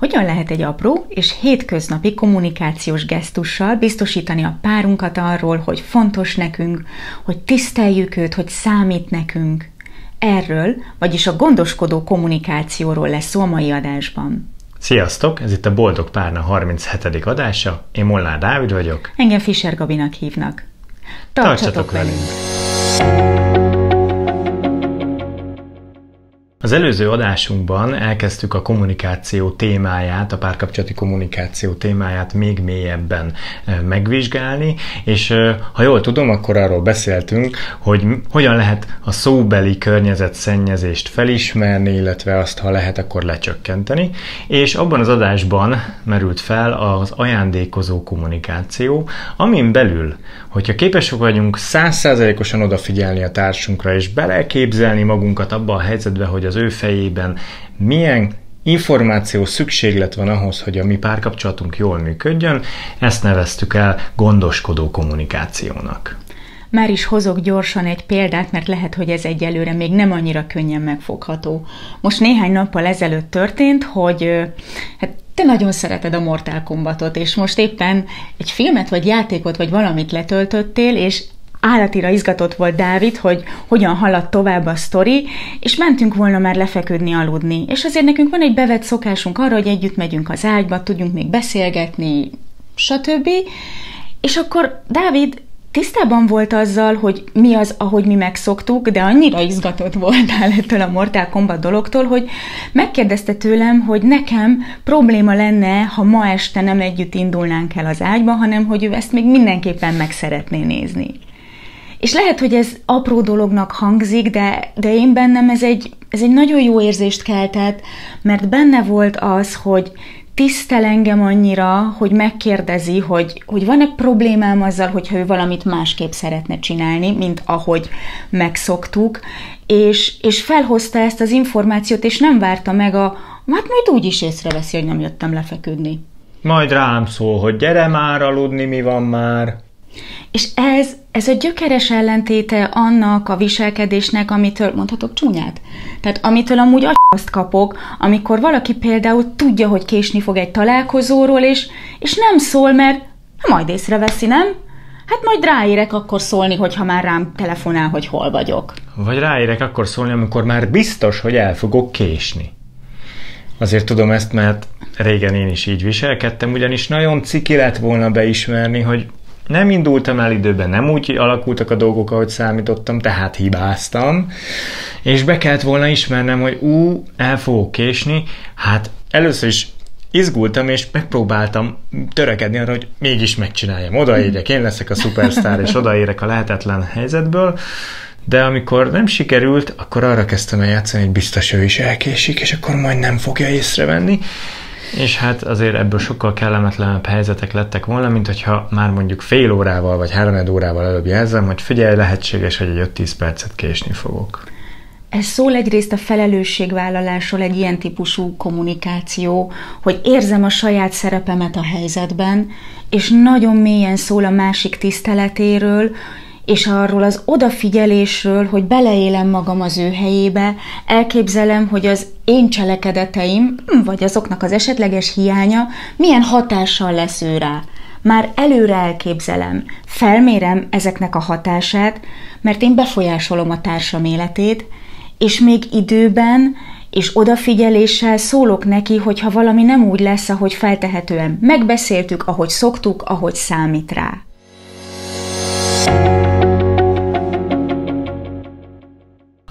Hogyan lehet egy apró és hétköznapi kommunikációs gesztussal biztosítani a párunkat arról, hogy fontos nekünk, hogy tiszteljük őt, hogy számít nekünk? Erről, vagyis a gondoskodó kommunikációról lesz szó a mai adásban. Sziasztok! Ez itt a Boldog Párna 37. adása. Én Molnár Dávid vagyok. Engem Fischer Gabinak hívnak. Tartsatok, Tartsatok velünk! velünk. Az előző adásunkban elkezdtük a kommunikáció témáját, a párkapcsolati kommunikáció témáját még mélyebben megvizsgálni, és ha jól tudom, akkor arról beszéltünk, hogy hogyan lehet a szóbeli környezet szennyezést felismerni, illetve azt, ha lehet, akkor lecsökkenteni. És abban az adásban merült fel az ajándékozó kommunikáció, amin belül, hogyha képesek vagyunk százszázalékosan odafigyelni a társunkra, és beleképzelni magunkat abba a helyzetbe, hogy az ő fejében milyen információ szükséglet van ahhoz, hogy a mi párkapcsolatunk jól működjön, ezt neveztük el gondoskodó kommunikációnak. Már is hozok gyorsan egy példát, mert lehet, hogy ez egyelőre még nem annyira könnyen megfogható. Most néhány nappal ezelőtt történt, hogy hát te nagyon szereted a Mortal Kombatot, és most éppen egy filmet, vagy játékot, vagy valamit letöltöttél, és állatira izgatott volt Dávid, hogy hogyan halad tovább a sztori, és mentünk volna már lefeküdni, aludni. És azért nekünk van egy bevett szokásunk arra, hogy együtt megyünk az ágyba, tudjunk még beszélgetni, stb. És akkor Dávid tisztában volt azzal, hogy mi az, ahogy mi megszoktuk, de annyira izgatott voltál ettől a Mortal Kombat dologtól, hogy megkérdezte tőlem, hogy nekem probléma lenne, ha ma este nem együtt indulnánk el az ágyba, hanem hogy ő ezt még mindenképpen meg szeretné nézni. És lehet, hogy ez apró dolognak hangzik, de, de én bennem ez egy, ez egy nagyon jó érzést keltett, mert benne volt az, hogy tisztel engem annyira, hogy megkérdezi, hogy, hogy van-e problémám azzal, hogyha ő valamit másképp szeretne csinálni, mint ahogy megszoktuk, és, és felhozta ezt az információt, és nem várta meg a, hát majd úgy is észreveszi, hogy nem jöttem lefeküdni. Majd rám szól, hogy gyere már aludni, mi van már. És ez, ez a gyökeres ellentéte annak a viselkedésnek, amitől, mondhatok csúnyát? Tehát amitől amúgy azt kapok, amikor valaki például tudja, hogy késni fog egy találkozóról, és, és nem szól, mert majd észreveszi, nem? Hát majd ráérek akkor szólni, hogyha már rám telefonál, hogy hol vagyok. Vagy ráérek akkor szólni, amikor már biztos, hogy el fogok késni. Azért tudom ezt, mert régen én is így viselkedtem, ugyanis nagyon ciki lett volna beismerni, hogy nem indultam el időben, nem úgy alakultak a dolgok, ahogy számítottam, tehát hibáztam, és be kellett volna ismernem, hogy ú, el fogok késni, hát először is izgultam, és megpróbáltam törekedni arra, hogy mégis megcsináljam. Odaérjek, én leszek a szupersztár, és odaérek a lehetetlen helyzetből, de amikor nem sikerült, akkor arra kezdtem el játszani, hogy biztos ő is elkésik, és akkor majd nem fogja észrevenni, és hát azért ebből sokkal kellemetlenebb helyzetek lettek volna, mint hogyha már mondjuk fél órával vagy három órával előbb jelzem, hogy figyelj, lehetséges, hogy egy 5-10 percet késni fogok. Ez szól egyrészt a felelősségvállalásról, egy ilyen típusú kommunikáció, hogy érzem a saját szerepemet a helyzetben, és nagyon mélyen szól a másik tiszteletéről, és arról az odafigyelésről, hogy beleélem magam az ő helyébe, elképzelem, hogy az én cselekedeteim, vagy azoknak az esetleges hiánya milyen hatással lesz ő rá. Már előre elképzelem, felmérem ezeknek a hatását, mert én befolyásolom a társam életét, és még időben és odafigyeléssel szólok neki, hogyha valami nem úgy lesz, ahogy feltehetően megbeszéltük, ahogy szoktuk, ahogy számít rá.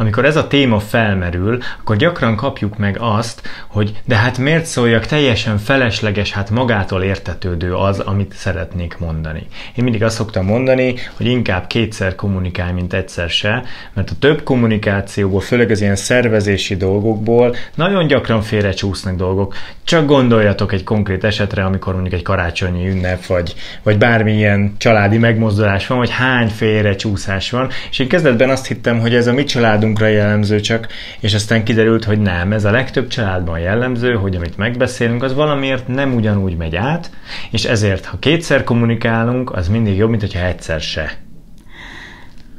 Amikor ez a téma felmerül, akkor gyakran kapjuk meg azt, hogy de hát miért szóljak teljesen felesleges, hát magától értetődő az, amit szeretnék mondani. Én mindig azt szoktam mondani, hogy inkább kétszer kommunikálj, mint egyszer se, mert a több kommunikációból, főleg az ilyen szervezési dolgokból nagyon gyakran félrecsúsznak dolgok. Csak gondoljatok egy konkrét esetre, amikor mondjuk egy karácsonyi ünnep, vagy, vagy bármilyen családi megmozdulás van, vagy hány félrecsúszás van, és én kezdetben azt hittem, hogy ez a mi családunk családunkra jellemző csak, és aztán kiderült, hogy nem, ez a legtöbb családban jellemző, hogy amit megbeszélünk, az valamiért nem ugyanúgy megy át, és ezért, ha kétszer kommunikálunk, az mindig jobb, mint hogyha egyszer se.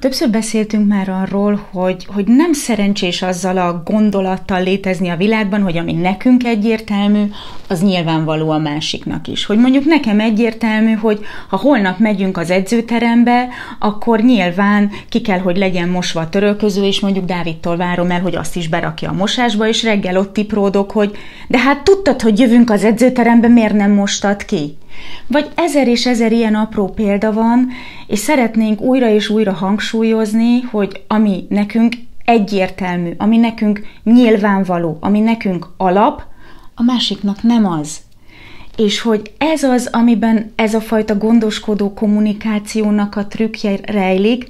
Többször beszéltünk már arról, hogy, hogy nem szerencsés azzal a gondolattal létezni a világban, hogy ami nekünk egyértelmű, az nyilvánvaló a másiknak is. Hogy mondjuk nekem egyértelmű, hogy ha holnap megyünk az edzőterembe, akkor nyilván ki kell, hogy legyen mosva a törölköző, és mondjuk Dávidtól várom el, hogy azt is berakja a mosásba, és reggel ott tipródok, hogy de hát tudtad, hogy jövünk az edzőterembe, miért nem mostad ki? Vagy ezer és ezer ilyen apró példa van, és szeretnénk újra és újra hangsúlyozni, hogy ami nekünk egyértelmű, ami nekünk nyilvánvaló, ami nekünk alap, a másiknak nem az. És hogy ez az, amiben ez a fajta gondoskodó kommunikációnak a trükkje rejlik,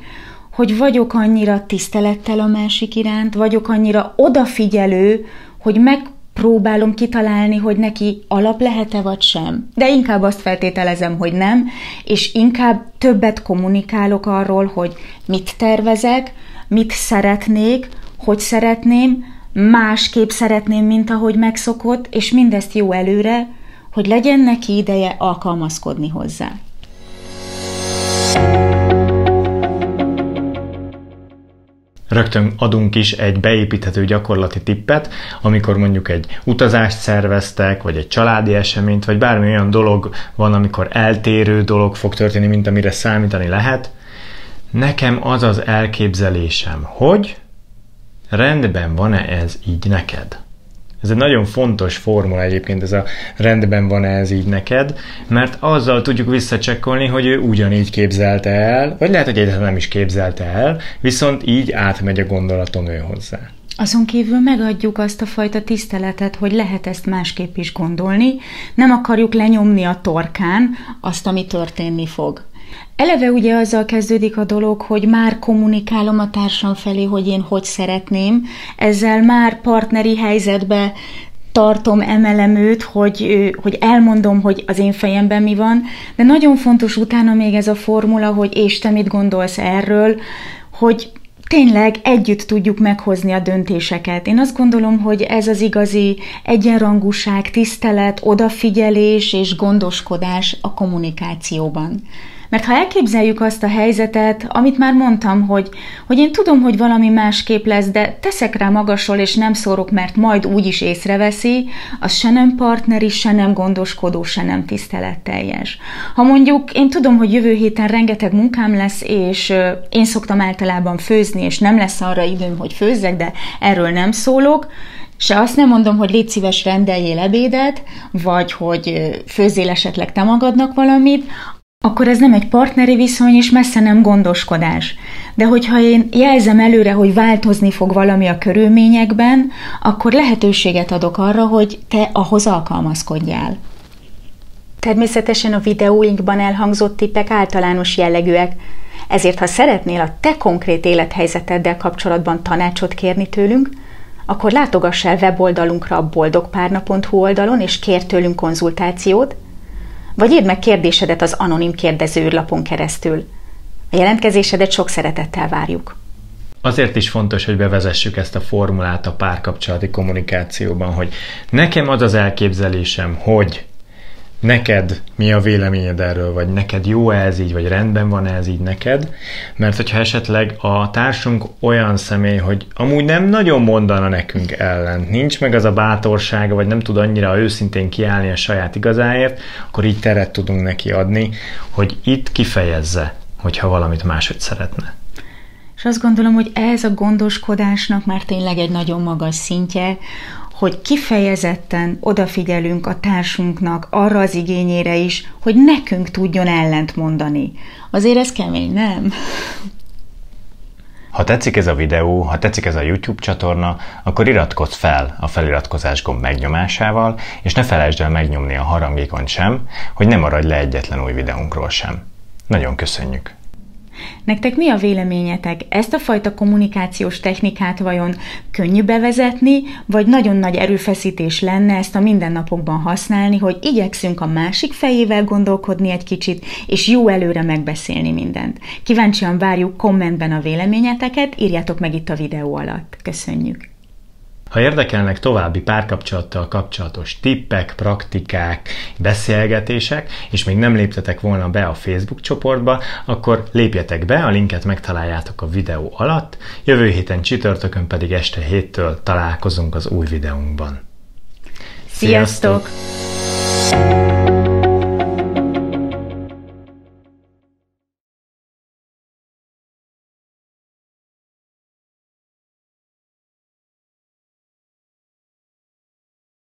hogy vagyok annyira tisztelettel a másik iránt, vagyok annyira odafigyelő, hogy meg próbálom kitalálni, hogy neki alap lehet-e vagy sem. De inkább azt feltételezem, hogy nem, és inkább többet kommunikálok arról, hogy mit tervezek, mit szeretnék, hogy szeretném, másképp szeretném, mint ahogy megszokott, és mindezt jó előre, hogy legyen neki ideje alkalmazkodni hozzá. Rögtön adunk is egy beépíthető gyakorlati tippet, amikor mondjuk egy utazást szerveztek, vagy egy családi eseményt, vagy bármi olyan dolog van, amikor eltérő dolog fog történni, mint amire számítani lehet. Nekem az az elképzelésem, hogy rendben van-e ez így neked? Ez egy nagyon fontos formula egyébként, ez a rendben van ez így neked, mert azzal tudjuk visszacsekkolni, hogy ő ugyanígy képzelte el, vagy lehet, hogy egyáltalán nem is képzelte el, viszont így átmegy a gondolatom ő hozzá. Azon kívül megadjuk azt a fajta tiszteletet, hogy lehet ezt másképp is gondolni, nem akarjuk lenyomni a torkán azt, ami történni fog. Eleve ugye azzal kezdődik a dolog, hogy már kommunikálom a társam felé, hogy én hogy szeretném, ezzel már partneri helyzetbe tartom, emelem őt, hogy, hogy elmondom, hogy az én fejemben mi van, de nagyon fontos utána még ez a formula, hogy és te mit gondolsz erről, hogy tényleg együtt tudjuk meghozni a döntéseket. Én azt gondolom, hogy ez az igazi egyenrangúság, tisztelet, odafigyelés és gondoskodás a kommunikációban. Mert ha elképzeljük azt a helyzetet, amit már mondtam, hogy, hogy én tudom, hogy valami másképp lesz, de teszek rá magasról, és nem szórok, mert majd úgy is észreveszi, az se nem partneri, se nem gondoskodó, se nem tiszteletteljes. Ha mondjuk én tudom, hogy jövő héten rengeteg munkám lesz, és én szoktam általában főzni, és nem lesz arra időm, hogy főzzek, de erről nem szólok, se azt nem mondom, hogy légy szíves, rendeljél ebédet, vagy hogy főzzél esetleg te magadnak valamit, akkor ez nem egy partneri viszony, és messze nem gondoskodás. De hogyha én jelzem előre, hogy változni fog valami a körülményekben, akkor lehetőséget adok arra, hogy te ahhoz alkalmazkodjál. Természetesen a videóinkban elhangzott tippek általános jellegűek, ezért ha szeretnél a te konkrét élethelyzeteddel kapcsolatban tanácsot kérni tőlünk, akkor látogass el weboldalunkra a boldogpárna.hu oldalon, és kér tőlünk konzultációt, vagy írd meg kérdésedet az anonim kérdezőlapon keresztül. A jelentkezésedet sok szeretettel várjuk. Azért is fontos, hogy bevezessük ezt a formulát a párkapcsolati kommunikációban, hogy nekem az az elképzelésem, hogy neked mi a véleményed erről, vagy neked jó -e ez így, vagy rendben van -e ez így neked, mert hogyha esetleg a társunk olyan személy, hogy amúgy nem nagyon mondana nekünk ellent, nincs meg az a bátorsága, vagy nem tud annyira őszintén kiállni a saját igazáért, akkor így teret tudunk neki adni, hogy itt kifejezze, hogyha valamit máshogy szeretne. És azt gondolom, hogy ez a gondoskodásnak már tényleg egy nagyon magas szintje, hogy kifejezetten odafigyelünk a társunknak arra az igényére is, hogy nekünk tudjon ellent mondani. Azért ez kemény, nem? Ha tetszik ez a videó, ha tetszik ez a YouTube csatorna, akkor iratkozz fel a feliratkozás gomb megnyomásával, és ne felejtsd el megnyomni a harangékon sem, hogy ne maradj le egyetlen új videónkról sem. Nagyon köszönjük! Nektek mi a véleményetek? Ezt a fajta kommunikációs technikát vajon könnyű bevezetni, vagy nagyon nagy erőfeszítés lenne ezt a mindennapokban használni, hogy igyekszünk a másik fejével gondolkodni egy kicsit, és jó előre megbeszélni mindent. Kíváncsian várjuk kommentben a véleményeteket, írjátok meg itt a videó alatt. Köszönjük! Ha érdekelnek további párkapcsolattal kapcsolatos tippek, praktikák, beszélgetések, és még nem léptetek volna be a Facebook csoportba, akkor lépjetek be, a linket megtaláljátok a videó alatt, jövő héten csütörtökön pedig este héttől találkozunk az új videónkban. Sziasztok! Sziasztok!